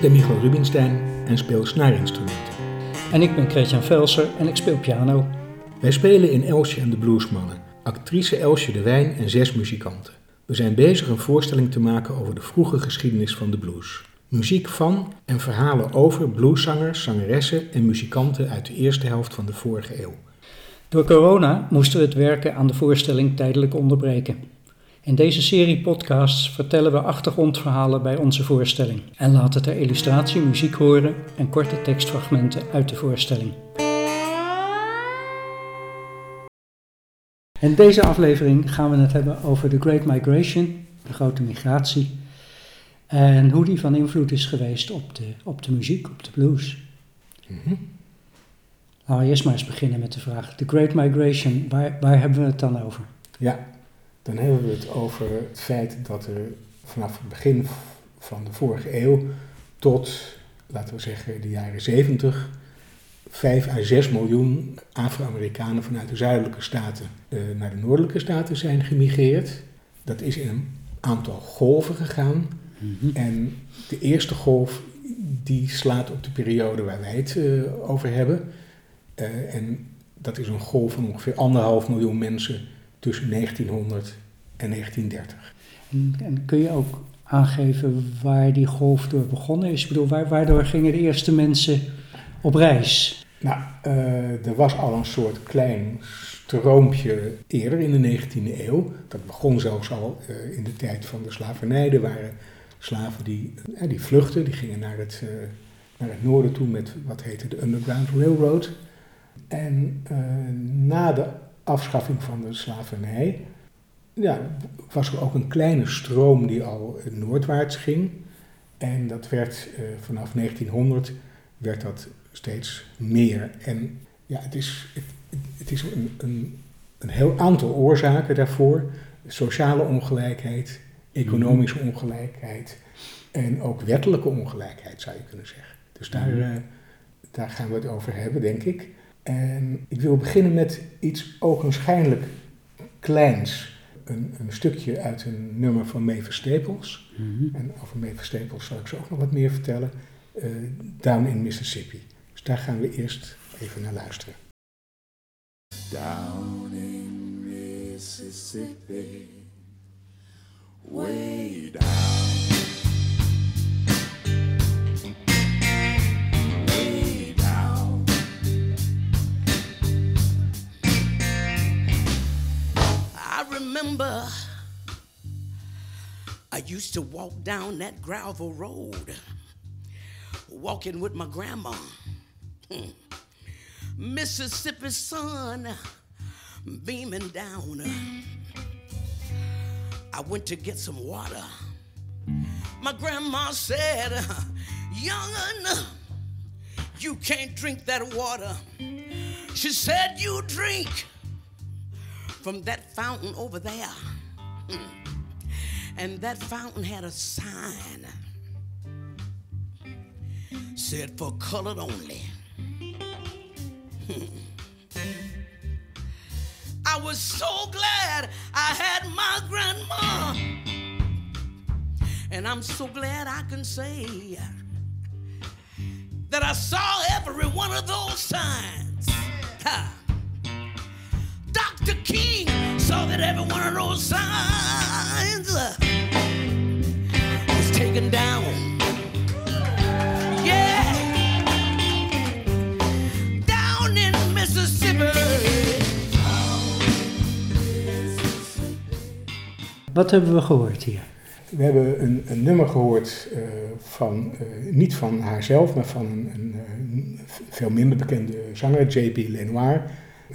Ik ben Michael Rubinstein en speel snaarinstrumenten. En ik ben Christian Velser en ik speel piano. Wij spelen in Elsje en de Bluesmannen, actrice Elsje de Wijn en zes muzikanten. We zijn bezig een voorstelling te maken over de vroege geschiedenis van de blues. Muziek van en verhalen over blueszangers, zangeressen en muzikanten uit de eerste helft van de vorige eeuw. Door corona moesten we het werken aan de voorstelling tijdelijk onderbreken. In deze serie podcasts vertellen we achtergrondverhalen bij onze voorstelling en laten ter illustratie muziek horen en korte tekstfragmenten uit de voorstelling. In deze aflevering gaan we het hebben over de Great Migration, de grote migratie, en hoe die van invloed is geweest op de, op de muziek, op de blues. Mhm. Laten we eerst maar eens beginnen met de vraag: de Great Migration, waar, waar hebben we het dan over? Ja, dan hebben we het over het feit dat er vanaf het begin van de vorige eeuw tot, laten we zeggen, de jaren 70, 5 à 6 miljoen Afro-Amerikanen vanuit de zuidelijke staten eh, naar de noordelijke staten zijn gemigreerd. Dat is in een aantal golven gegaan. En de eerste golf die slaat op de periode waar wij het eh, over hebben. Eh, en dat is een golf van ongeveer anderhalf miljoen mensen tussen 1900 en 1930. En, en kun je ook aangeven waar die golf door begonnen is? Ik bedoel, waar, waardoor gingen de eerste mensen op reis? Nou, eh, er was al een soort klein stroompje eerder in de 19e eeuw. Dat begon zelfs al eh, in de tijd van de slavernij. Er waren slaven die, eh, die vluchtten, die gingen naar het, naar het noorden toe met wat heette de Underground Railroad. En na de afschaffing van de slavernij ja, was er ook een kleine stroom die al noordwaarts ging. En dat werd vanaf 1900 werd dat steeds meer. En ja, het is, het, het is een, een, een, heel aantal oorzaken daarvoor. Sociale ongelijkheid, economische ongelijkheid en ook wettelijke ongelijkheid zou je kunnen zeggen. Dus daar, uh, daar gaan we het over hebben, denk ik. En ik wil beginnen met iets ogenschijnlijk kleins. Een, een stukje uit een nummer van Mavis Staples. Mm -hmm. En over Mavis Staples zal ik zo ook nog wat meer vertellen. Uh, Down in Mississippi. Dus daar gaan we eerst even naar luisteren. Down in Mississippi, way down. Remember I used to walk down that gravel road, walking with my grandma. Hmm. Mississippi sun beaming down. I went to get some water. My grandma said, Young'un, you can't drink that water. She said, You drink from that fountain over there. And that fountain had a sign said for colored only. I was so glad I had my grandma. And I'm so glad I can say that I saw every one of those signs. Dr. King saw that every one of those signs was taken down. Wat hebben we gehoord hier? We hebben een, een nummer gehoord uh, van, uh, niet van haarzelf, maar van een, een, een, veel minder bekende zanger, J.B. Lenoir.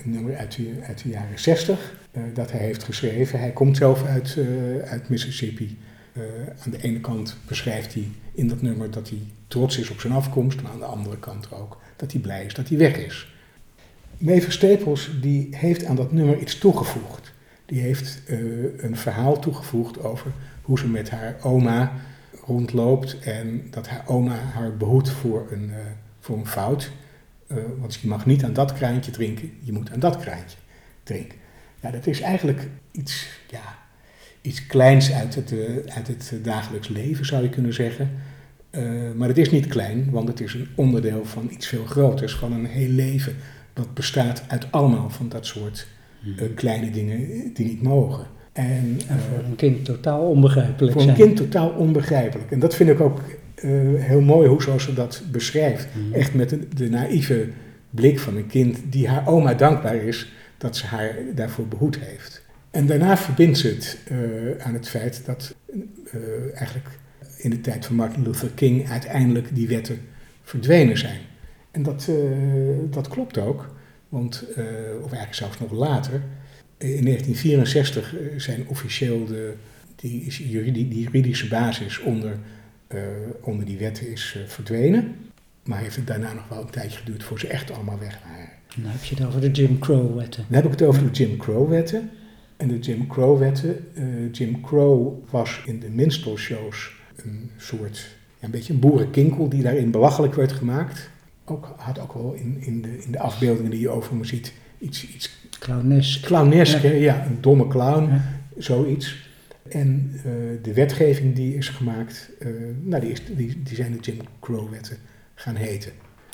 Een nummer uit de, jaren 60 uh, dat hij heeft geschreven. Hij komt zelf uit, uit Mississippi. aan de ene kant beschrijft hij in dat nummer dat hij trots is op zijn afkomst, maar aan de andere kant ook dat hij blij is dat hij weg is. Mavis Staples die heeft aan dat nummer iets toegevoegd die heeft een verhaal toegevoegd over hoe ze met haar oma rondloopt en dat haar oma haar behoedt voor voor een fout. Uh, want je mag niet aan dat kraantje drinken, je moet aan dat kraantje drinken. Ja, dat is eigenlijk iets, ja, iets kleins uit het, uit het dagelijks leven, zou je kunnen zeggen. maar het is niet klein, want het is een onderdeel van iets veel groters, van een heel leven. Dat bestaat uit allemaal van dat soort uh, kleine dingen die niet mogen. En, en voor een kind totaal onbegrijpelijk Voor een kind totaal onbegrijpelijk. En dat vind ik ook heel mooi hoe zoals ze dat beschrijft. Mhm. Echt met de, de naïeve blik van een kind die haar oma dankbaar is dat ze haar daarvoor behoed heeft. En daarna verbindt ze het uh, aan het feit dat uh, eigenlijk in de tijd van Martin Luther King uiteindelijk die wetten verdwenen zijn. En dat, uh, dat klopt ook, want, of eigenlijk zelfs nog later, in 1964 zijn officieel de, die, die juridische basis onder, onder die wetten is verdwenen. Maar heeft het daarna nog wel een tijdje geduurd voor ze echt allemaal weg waren. Dan heb je het over de Jim Crow-wetten. Dan heb ik het over de Jim Crow-wetten. En de Jim Crow-wetten. Uh, Jim Crow was in de minstrelshows een soort, ja, een beetje een boerenkinkel die daarin belachelijk werd gemaakt. Ook, had ook wel in, in, de, in de afbeeldingen die je over me ziet iets... iets Clownesk. Clownesk, ja. ja. een domme clown, zoiets. En uh, de wetgeving die is gemaakt, uh, nou die, is, die, die zijn de Jim Crow-wetten gaan heten.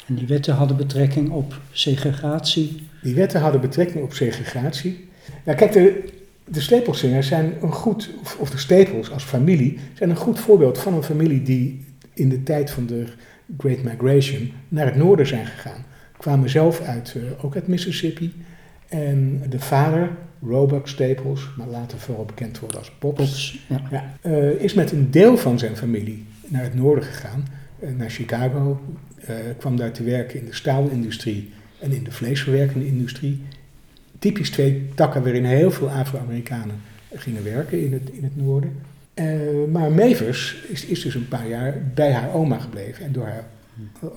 En die wetten hadden betrekking op segregatie? Die wetten hadden betrekking op segregatie. Nou kijk, de, de Stapelsingers zijn een goed, of de Staples als familie, zijn een goed voorbeeld van een familie die in de tijd van de Great Migration naar het noorden zijn gegaan. Kwamen zelf uit, uh, ook uit Mississippi. En de vader, Roebuck Staples, maar later vooral bekend worden als Pops, ja. Ja, uh, is met een deel van zijn familie naar het noorden gegaan. Uh, naar Chicago, kwam daar te werken in de staalindustrie en in de vleesverwerkende industrie. Typisch twee takken waarin heel veel Afro-Amerikanen gingen werken in het, in het noorden. Uh, maar Mevers is, is dus een paar jaar bij haar oma gebleven en door haar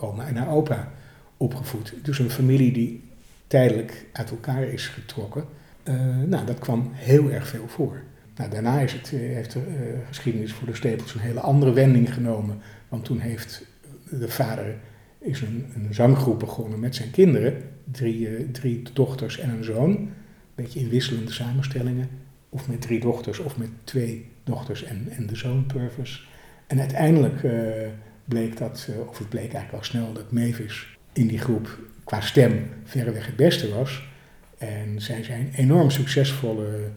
oma en haar opa opgevoed. Dus een familie die tijdelijk uit elkaar is getrokken. Uh, nou, dat kwam heel erg veel voor. Nou, daarna is het, heeft de uh, geschiedenis voor de Stapels een hele andere wending genomen. Want toen heeft de vader is een, een zanggroep begonnen met zijn kinderen. Drie, drie dochters en een zoon. Een beetje in wisselende samenstellingen. Of met drie dochters of met twee dochters en, en de zoon Purvis. En uiteindelijk bleek dat, of het bleek eigenlijk al snel, dat Mavis in die groep qua stem verreweg het beste was. En zij zijn een enorm succesvolle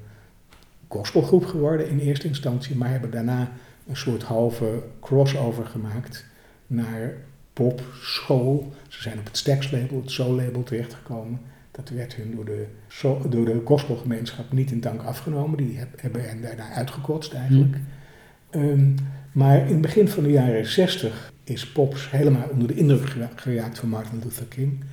gospelgroep geworden in eerste instantie, maar hebben daarna een soort halve crossover gemaakt naar pop, school. Ze zijn op het Stax-label, het Soul-label terechtgekomen. Dat werd hun door de, door de gospelgemeenschap niet in dank afgenomen. Die hebben hen daarna uitgekotst eigenlijk. Mm. Um, maar in het begin van de jaren 60 is Pops helemaal onder de indruk geraakt van Martin Luther King.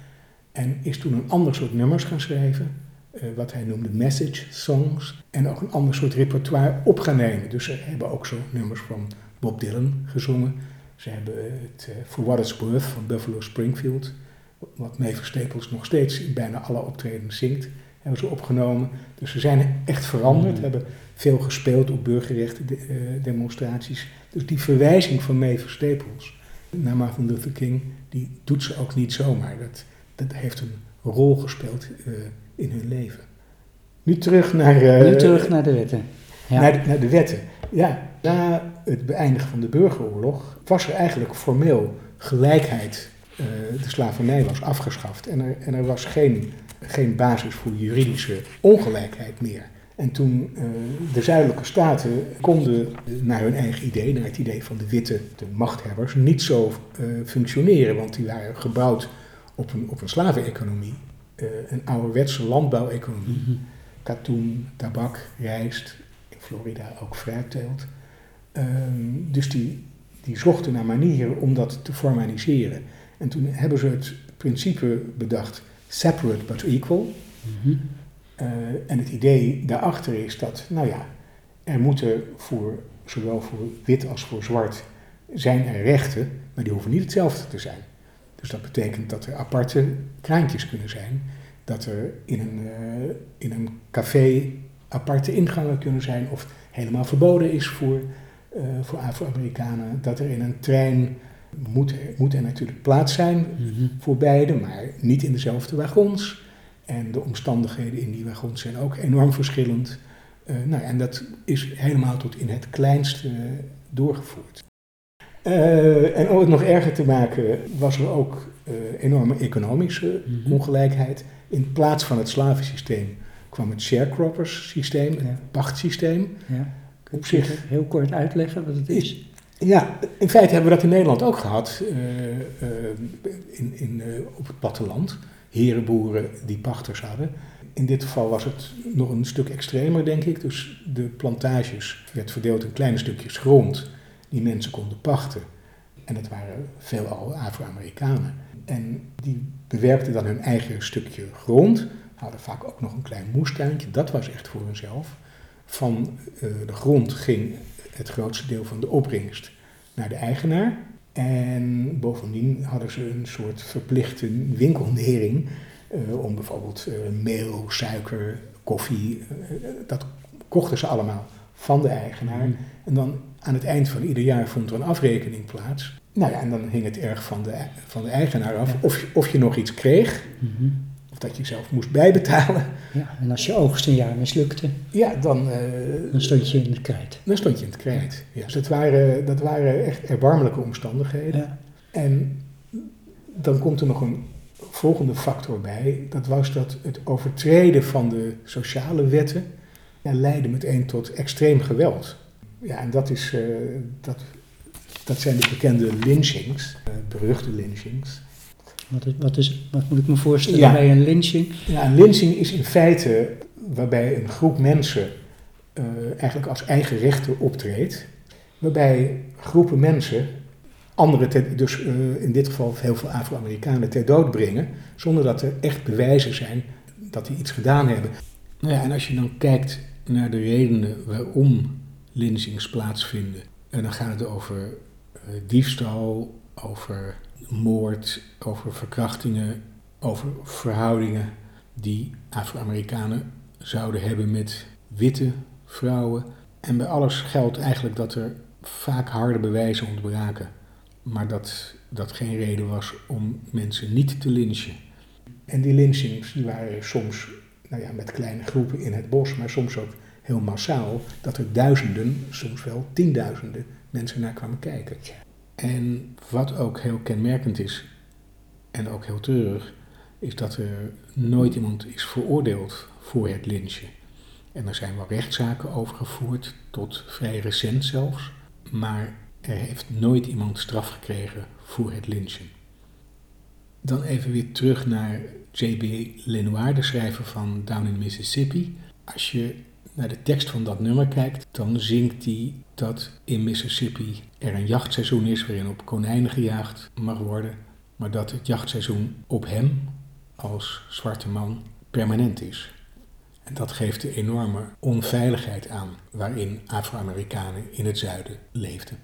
En is toen een ander soort nummers gaan schrijven. Uh, wat hij noemde message songs. En ook een ander soort repertoire op gaan nemen. Dus ze hebben ook zo nummers van Bob Dylan gezongen. Ze hebben het uh, For What It's Worth van Buffalo Springfield, wat Mavis Staples nog steeds in bijna alle optredens zingt, hebben ze opgenomen. Dus ze zijn echt veranderd, mm. hebben veel gespeeld op burgerrechten de, uh, demonstraties. Dus die verwijzing van Mavis Staples naar Martin Luther King, die doet ze ook niet zomaar. Dat, dat heeft een rol gespeeld uh, in hun leven. Nu terug naar... nu terug naar de wetten. Ja. Naar, de, naar de wetten. Ja, na het beëindigen van de burgeroorlog was er eigenlijk formeel gelijkheid. Uh, de slavernij was afgeschaft en er, en er was geen, geen basis voor juridische ongelijkheid meer. En toen uh, de zuidelijke staten konden naar hun eigen idee, naar het idee van de witte, de machthebbers, niet zo uh, functioneren. Want die waren gebouwd op een, op een slaveneconomie, een ouderwetse landbouweconomie. Mm -hmm. Katoen, tabak, rijst, in Florida ook fruitteelt. Um, dus die, die zochten naar manieren om dat te formaliseren. En toen hebben ze het principe bedacht, separate but equal. Mm -hmm. Uh, en het idee daarachter is dat, nou ja, er moeten voor, zowel voor wit als voor zwart, zijn er rechten, maar die hoeven niet hetzelfde te zijn. Dus dat betekent dat er aparte kraantjes kunnen zijn, dat er in een, uh, in een café aparte ingangen kunnen zijn, of helemaal verboden is voor uh, voor Afro-Amerikanen, dat er in een trein moet, moet er natuurlijk plaats zijn mm -hmm. voor beide, maar niet in dezelfde wagons. En de omstandigheden in die wagons zijn ook enorm verschillend. Uh, nou, en dat is helemaal tot in het kleinste doorgevoerd. Eh, en om het nog erger te maken, was er ook eh, enorme economische Mhm. ongelijkheid. In plaats van het slavensysteem kwam het sharecroppers systeem, Ja. het pachtsysteem. Ja. Op zich Heel kort uitleggen wat het is. Ja, in feite hebben we dat in Nederland ook gehad, eh, eh, in, in, eh, op het platteland. Herenboeren die pachters hadden. In dit geval was het nog een stuk extremer, denk ik. Dus de plantages werd verdeeld in kleine stukjes grond die mensen konden pachten. En het waren veelal Afro-Amerikanen. En die bewerkten dan hun eigen stukje grond, hadden vaak ook nog een klein moestuintje, dat was echt voor hunzelf. Van eh, de grond ging het grootste deel van de opbrengst naar de eigenaar. En bovendien hadden ze een soort verplichte winkelnering eh, om bijvoorbeeld eh, meel, suiker, koffie, eh, dat kochten ze allemaal van de eigenaar. Mhm. En dan aan het eind van ieder jaar vond er een afrekening plaats. Nou ja, en dan hing het erg van de, van de eigenaar af Ja. of, je- of je nog iets kreeg, Mhm. Dat je zelf moest bijbetalen. Ja, en als je oogst een jaar mislukte, Ja, dan, eh, dan stond je in de krijt. dan stond je in het krijt. Ja, dus dat waren, dat waren echt erbarmelijke omstandigheden. Ja. En dan komt er nog een volgende factor bij. Dat was dat het overtreden van de sociale wetten ja, leidde meteen tot extreem geweld. Ja, en dat, is, eh, dat, dat zijn de bekende lynchings, eh, beruchte lynchings. Wat, is, wat, is, wat moet ik me voorstellen Ja. bij een lynching? Ja, een lynching is in feite waarbij een groep mensen eh, eigenlijk als eigen rechter optreedt. Waarbij groepen mensen, anderen, ter- dus eh, in dit geval heel veel Afro-Amerikanen, ter dood brengen. Zonder dat er echt bewijzen zijn dat die iets gedaan hebben. Nou ja, en als je dan kijkt naar de redenen waarom lynchings plaatsvinden. En dan gaat het over eh, diefstal, over moord, over verkrachtingen, over verhoudingen die Afro-Amerikanen zouden hebben met witte vrouwen. En bij alles geldt eigenlijk dat er vaak harde bewijzen ontbraken. Maar dat dat geen reden was om mensen niet te lynchen. En die lynchings die waren soms nou ja, met kleine groepen in het bos, maar soms ook heel massaal. Dat er duizenden, soms wel tienduizenden mensen naar kwamen kijken. En wat ook heel kenmerkend is, en ook heel treurig, is dat er nooit iemand is veroordeeld voor het lynchen. En er zijn wel rechtszaken over gevoerd, tot vrij recent zelfs, maar er heeft nooit iemand straf gekregen voor het lynchen. Dan even weer terug naar J.B. Lenoir, de schrijver van Down in Mississippi. Als je naar de tekst van dat nummer kijkt, dan zingt hij dat in Mississippi er een jachtseizoen is waarin op konijnen gejaagd mag worden, maar dat het jachtseizoen op hem als zwarte man permanent is. En dat geeft de enorme onveiligheid aan waarin Afro-Amerikanen in het zuiden leefden.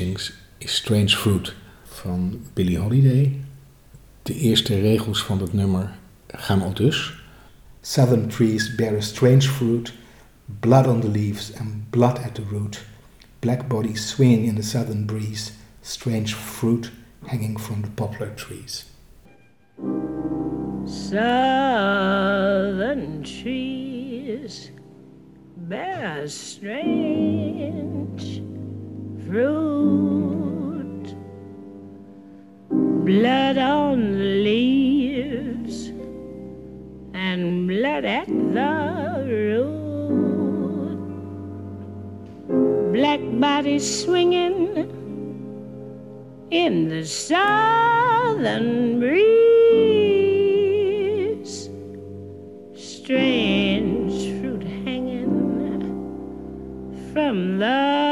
Over lynchings is Strange Fruit van Billie Holiday. De eerste regels van dat nummer gaan al dus. Southern trees bear a strange fruit, blood on the leaves and blood at the root. Black bodies swinging in the southern breeze, strange fruit hanging from the poplar trees. Southern trees bear strange fruit, blood on the leaves and blood at the root. Black bodies swinging in the southern breeze. Strange fruit hanging from the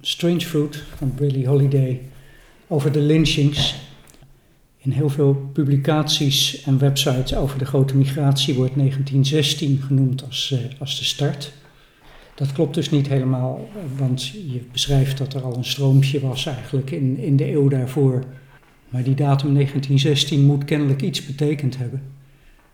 Strange Fruit van Billie Holiday over de lynchings. In heel veel publicaties en websites over de grote migratie wordt 1916 genoemd als, eh, als de start. Dat klopt dus niet helemaal, want je beschrijft dat er al een stroompje was eigenlijk in, in de eeuw daarvoor. Maar die datum 1916 moet kennelijk iets betekend hebben.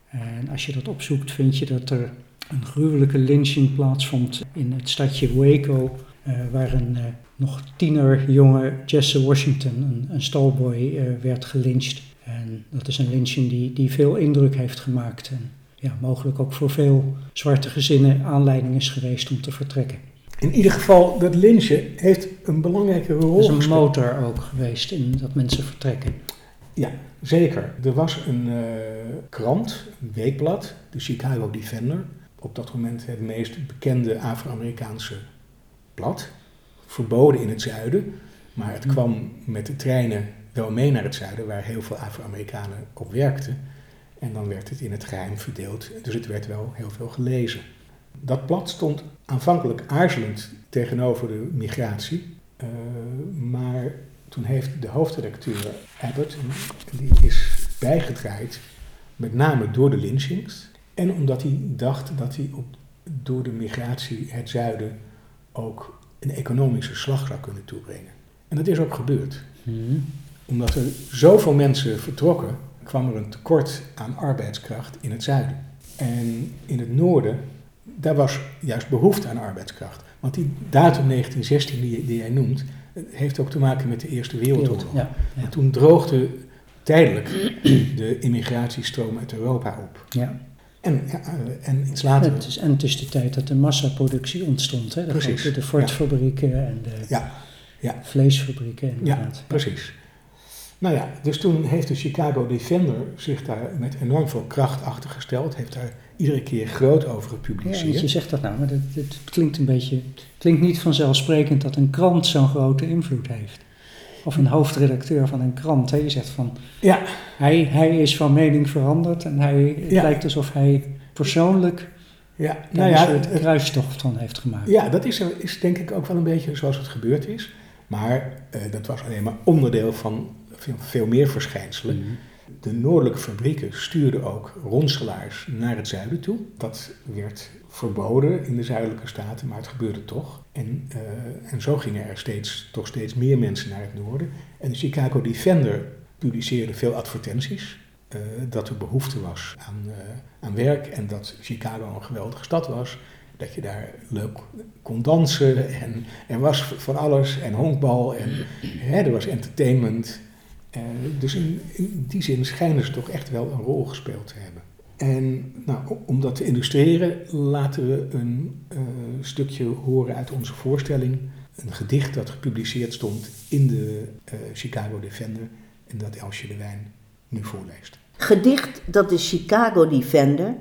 En als je dat opzoekt, vind je dat er een gruwelijke lynching plaatsvond in het stadje Waco, eh, waar een eh, nog tienerjonge Jesse Washington, een, een stallboy, eh, werd gelyncht. En dat is een lynching die, die veel indruk heeft gemaakt. En ja, mogelijk ook voor veel zwarte gezinnen aanleiding is geweest om te vertrekken. In ieder geval, dat lynchen heeft een belangrijke rol Er is een gespeeld. motor ook geweest in dat mensen vertrekken. Ja, zeker. Er was een eh, krant, een weekblad, de Chicago Defender. Op dat moment het meest bekende Afro-Amerikaanse blad. Verboden in het zuiden, maar het kwam met de treinen wel mee naar het zuiden, waar heel veel Afro-Amerikanen op werkten. En dan werd het in het geheim verdeeld, dus het werd wel heel veel gelezen. Dat blad stond aanvankelijk aarzelend tegenover de migratie, eh, maar toen heeft de hoofdredacteur Abbott, die is bijgedraaid, met name door de lynchings. En omdat hij dacht dat hij op, door de migratie het zuiden ook een economische slag zou kunnen toebrengen. En dat is ook gebeurd. Omdat er zoveel mensen vertrokken, kwam er een tekort aan arbeidskracht in het zuiden. En in het noorden, daar was juist behoefte aan arbeidskracht. Want die datum 1916 die, die jij noemt, heeft ook te maken met de Eerste Wereldoorlog. Ja, ja. En toen droogde tijdelijk de immigratiestroom uit Europa op. ja. En, ja, en iets later... Het is, en het is de tijd dat de massaproductie ontstond. Hè? De, Precies, grote- de Ford-fabrieken en de Ja, ja, vleesfabrieken ja, inderdaad. precies. Nou ja, dus toen heeft de Chicago Defender zich daar met enorm veel kracht achter gesteld. Heeft daar iedere keer groot over Ja, gepubliceerd. want je zegt dat nou, maar dat, het klinkt een beetje... Het klinkt niet vanzelfsprekend dat een krant zo'n grote invloed heeft. Of een hoofdredacteur van een krant. Hè? Je zegt van, Ja, hij, hij is van mening veranderd en hij, het Ja. lijkt alsof hij persoonlijk ja, nou een ja, soort het- kruistocht van heeft gemaakt. ja, dat is, is denk ik ook wel een beetje zoals het gebeurd is. Maar eh, dat was alleen maar onderdeel van veel, veel meer verschijnselen. Mhm. De noordelijke fabrieken stuurden ook ronselaars naar het zuiden toe. Dat werd verboden in de zuidelijke staten, maar het gebeurde toch. En, eh, en zo gingen er steeds, toch steeds meer mensen naar het noorden. En de Chicago Defender publiceerde veel advertenties. eh, dat er behoefte was aan, eh, aan werk en dat Chicago een geweldige stad was. Dat je daar leuk kon dansen en er was van alles en honkbal en hè, er was entertainment. Eh, dus in, die zin schijnen ze toch echt wel een rol gespeeld te hebben. En nou, om dat te illustreren laten we een eh, stukje horen uit onze voorstelling. Een gedicht dat gepubliceerd stond in de eh, Chicago Defender en dat Elsje de Wijn nu voorleest. Gedicht dat de Chicago Defender,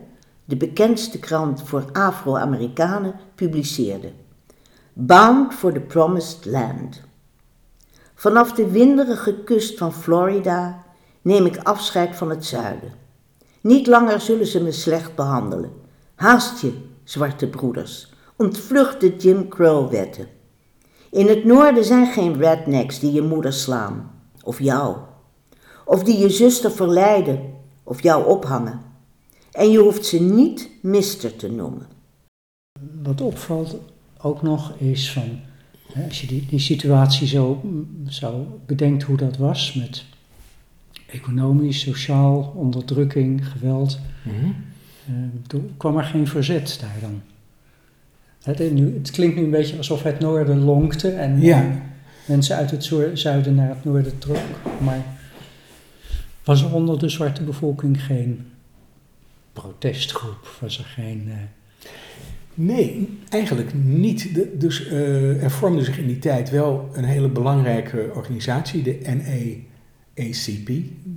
de bekendste krant voor Afro-Amerikanen, publiceerde. Bound for the Promised Land. Vanaf de winderige kust van Florida neem ik afscheid van het zuiden. Niet langer zullen ze me slecht behandelen. Haast je, zwarte broeders. Ontvlucht de Jim Crow-wetten. In het noorden zijn geen rednecks die je moeder slaan, of jou of die je zuster verleiden of jou ophangen. En je hoeft ze niet mister te noemen. Wat opvalt ook nog is van, hè, als je die, die situatie zo, zo bedenkt hoe dat was met economisch, sociaal, onderdrukking, geweld, eh, toen kwam er geen verzet daar dan. Het, nu, het klinkt nu een beetje alsof het noorden lonkte en Ja. mensen uit het zuiden naar het noorden trok, maar Was er onder de zwarte bevolking geen protestgroep? Was er geen... eh, Nee, eigenlijk niet. De- dus eh, er vormde zich in die tijd wel een hele belangrijke organisatie, de NAACP,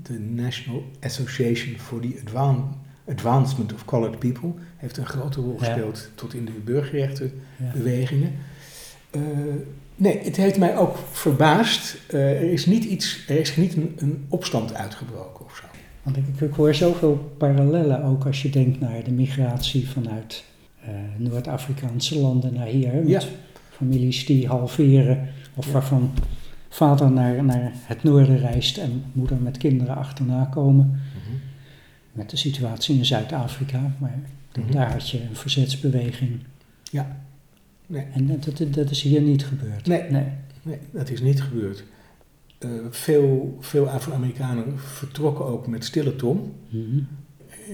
de National Association for the Advan- Advancement of Colored People, heeft een grote rol Ja. gespeeld tot in de burgerrechtenbewegingen. ja. Eh, nee, het heeft mij ook verbaasd. Eh, er is niet iets, er is niet een, een opstand uitgebroken of zo. Want ik, ik hoor zoveel parallellen ook als je denkt naar de migratie vanuit Noord-Afrikaanse landen naar hier. Met Ja. families die halveren of Ja. waarvan vader naar, naar het noorden reist en moeder met kinderen achterna komen. Met de situatie in Zuid-Afrika, maar Mhm. daar had je een verzetsbeweging. Ja. Nee. En dat, dat, dat is hier niet gebeurd. Nee. nee. Nee, dat is niet gebeurd. Eh, veel veel Afro-Amerikanen vertrokken ook met stille tom. Mhm.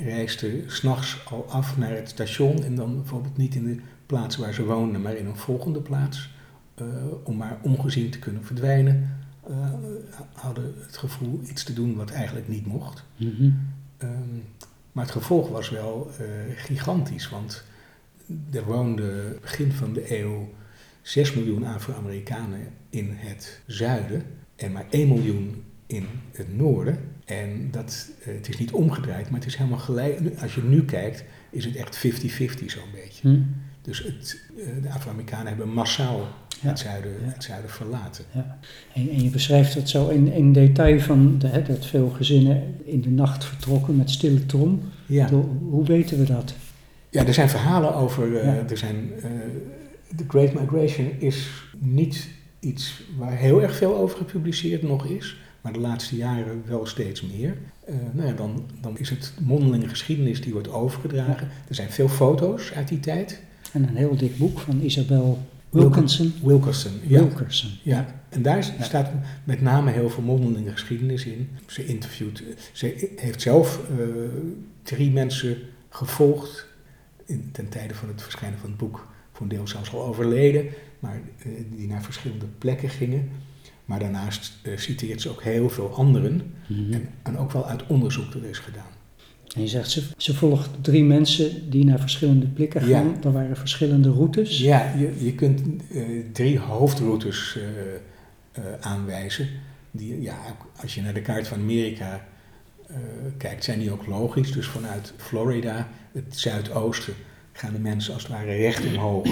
Reisden s'nachts al af naar het station en dan bijvoorbeeld niet in de plaats waar ze woonden, maar in een volgende plaats. eh, om maar ongezien te kunnen verdwijnen. eh, hadden het gevoel iets te doen wat eigenlijk niet mocht. Mhm. Ehm, maar het gevolg was wel eh, gigantisch, want er woonden begin van de eeuw 6 miljoen Afro-Amerikanen in het zuiden en maar 1 miljoen in het noorden. En dat, eh, het is niet omgedraaid, maar het is helemaal gelijk. Als je nu kijkt, is het echt 50-50 zo'n beetje. Hm. Dus het, eh, de Afro-Amerikanen hebben massaal Ja. het, zuiden, Ja. het zuiden verlaten. Ja. En, en je beschrijft dat zo in, in detail van de, hè, dat veel gezinnen in de nacht vertrokken met stille trom. Ja. Hoe, weten we dat? Ja, er zijn verhalen over. eh, er zijn, de Great Migration is niet iets waar heel erg veel over gepubliceerd nog is, maar de laatste jaren wel steeds meer. Eh, nou ja, dan, dan is het mondelinge geschiedenis die wordt overgedragen. Er zijn veel foto's uit die tijd. En een heel dik boek van Isabel Wilkinson. Wilkerson. Ja. Wilkerson. Ja, en daar Ja. staat met name heel veel mondelinge geschiedenis in. Ze interviewt, ze heeft zelf eh, drie mensen gevolgd in, ten tijde van het verschijnen van het boek. Voor een deel zelfs al overleden, maar eh, die naar verschillende plekken gingen. Maar daarnaast eh, citeert ze ook heel veel anderen Mhm. en, en ook wel uit onderzoek dat er is gedaan. En je zegt, ze, ze volgt drie mensen die naar verschillende plekken Ja. gaan. Er waren verschillende routes. Ja, je, je kunt eh, drie hoofdroutes eh, aanwijzen. Die, ja, als je naar de kaart van Amerika kijkt, zijn die ook logisch. Dus vanuit Florida, het zuidoosten, gaan de mensen als het ware recht omhoog.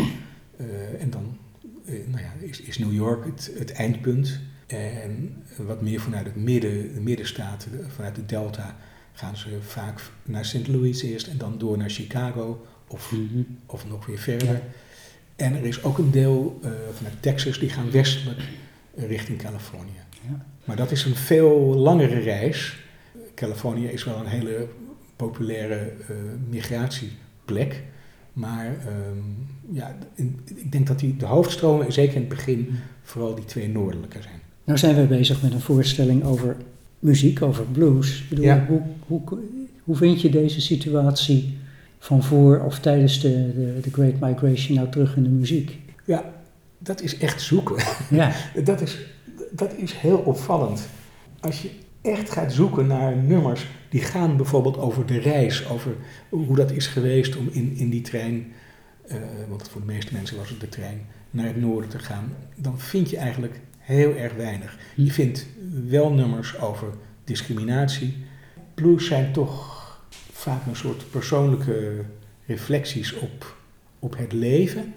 En dan nou ja, is, is New York het, het eindpunt. En wat meer vanuit het midden, de middenstaten, vanuit de delta, gaan ze vaak naar St. Louis eerst en dan door naar Chicago of Mhm. of nog weer verder. En er is ook een deel eh, vanuit Texas die gaan westelijk eh, richting Californië. Ja. Maar dat is een veel langere reis. Californië is wel een hele populaire eh, migratieplek. Maar ehm, ja, in- ik denk dat die, de hoofdstromen, zeker in het begin, vooral die twee noordelijke zijn. Nou zijn we bezig met een voorstelling over muziek, over blues. Ik bedoel, Ja. hoe, hoe, hoe vind je deze situatie van voor of tijdens de, de, de Great Migration nou terug in de muziek? Ja, dat is echt zoeken. Ja, Dat is, dat is heel opvallend. Als je echt gaat zoeken naar nummers die gaan bijvoorbeeld over de reis, over hoe dat is geweest om in, in die trein, eh, want voor de meeste mensen was het de trein, naar het noorden te gaan, dan vind je eigenlijk heel erg weinig. Je vindt wel nummers over discriminatie. Blues zijn toch vaak een soort persoonlijke reflecties op, op het leven,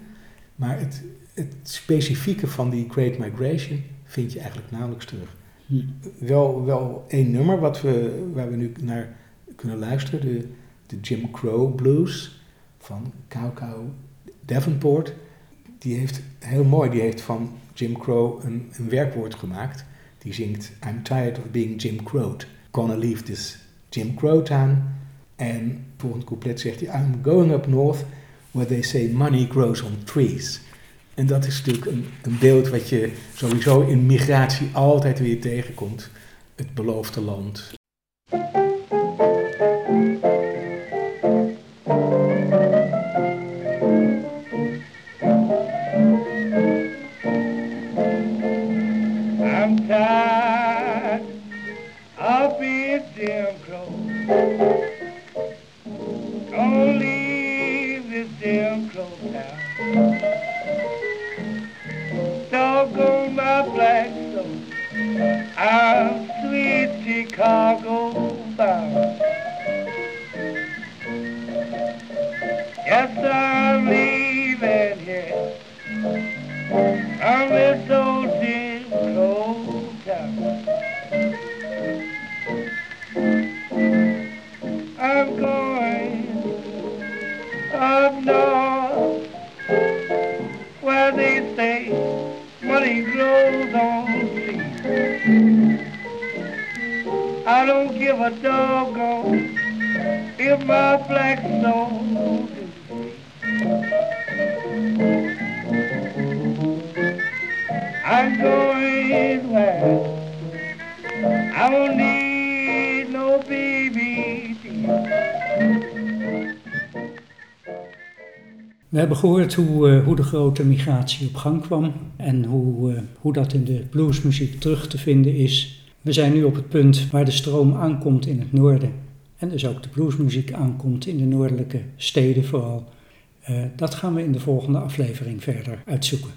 maar het, het specifieke van die Great Migration vind je eigenlijk nauwelijks terug. Hm. Wel, wel één nummer wat we, waar we nu naar kunnen luisteren, de, de Jim Crow Blues van Cow Cow Davenport. Die heeft heel mooi, die heeft van Jim Crow een, werkwoord gemaakt. Die zingt I'm tired of being Jim Crowed. Gonna leave this Jim Crow town. En volgend couplet zegt hij I'm going up north where they say money grows on trees. En dat is natuurlijk een, een beeld wat je sowieso in migratie altijd weer tegenkomt. Het beloofde land. I don't give a doggone if my black soul is. I'm going west. I don't need no baby. We hebben gehoord hoe, eh, hoe de grote migratie op gang kwam en hoe, eh, hoe dat in de bluesmuziek terug te vinden is. We zijn nu op het punt waar de stroom aankomt in het noorden en dus ook de bluesmuziek aankomt in de noordelijke steden vooral. Eh, dat gaan we in de volgende aflevering verder uitzoeken.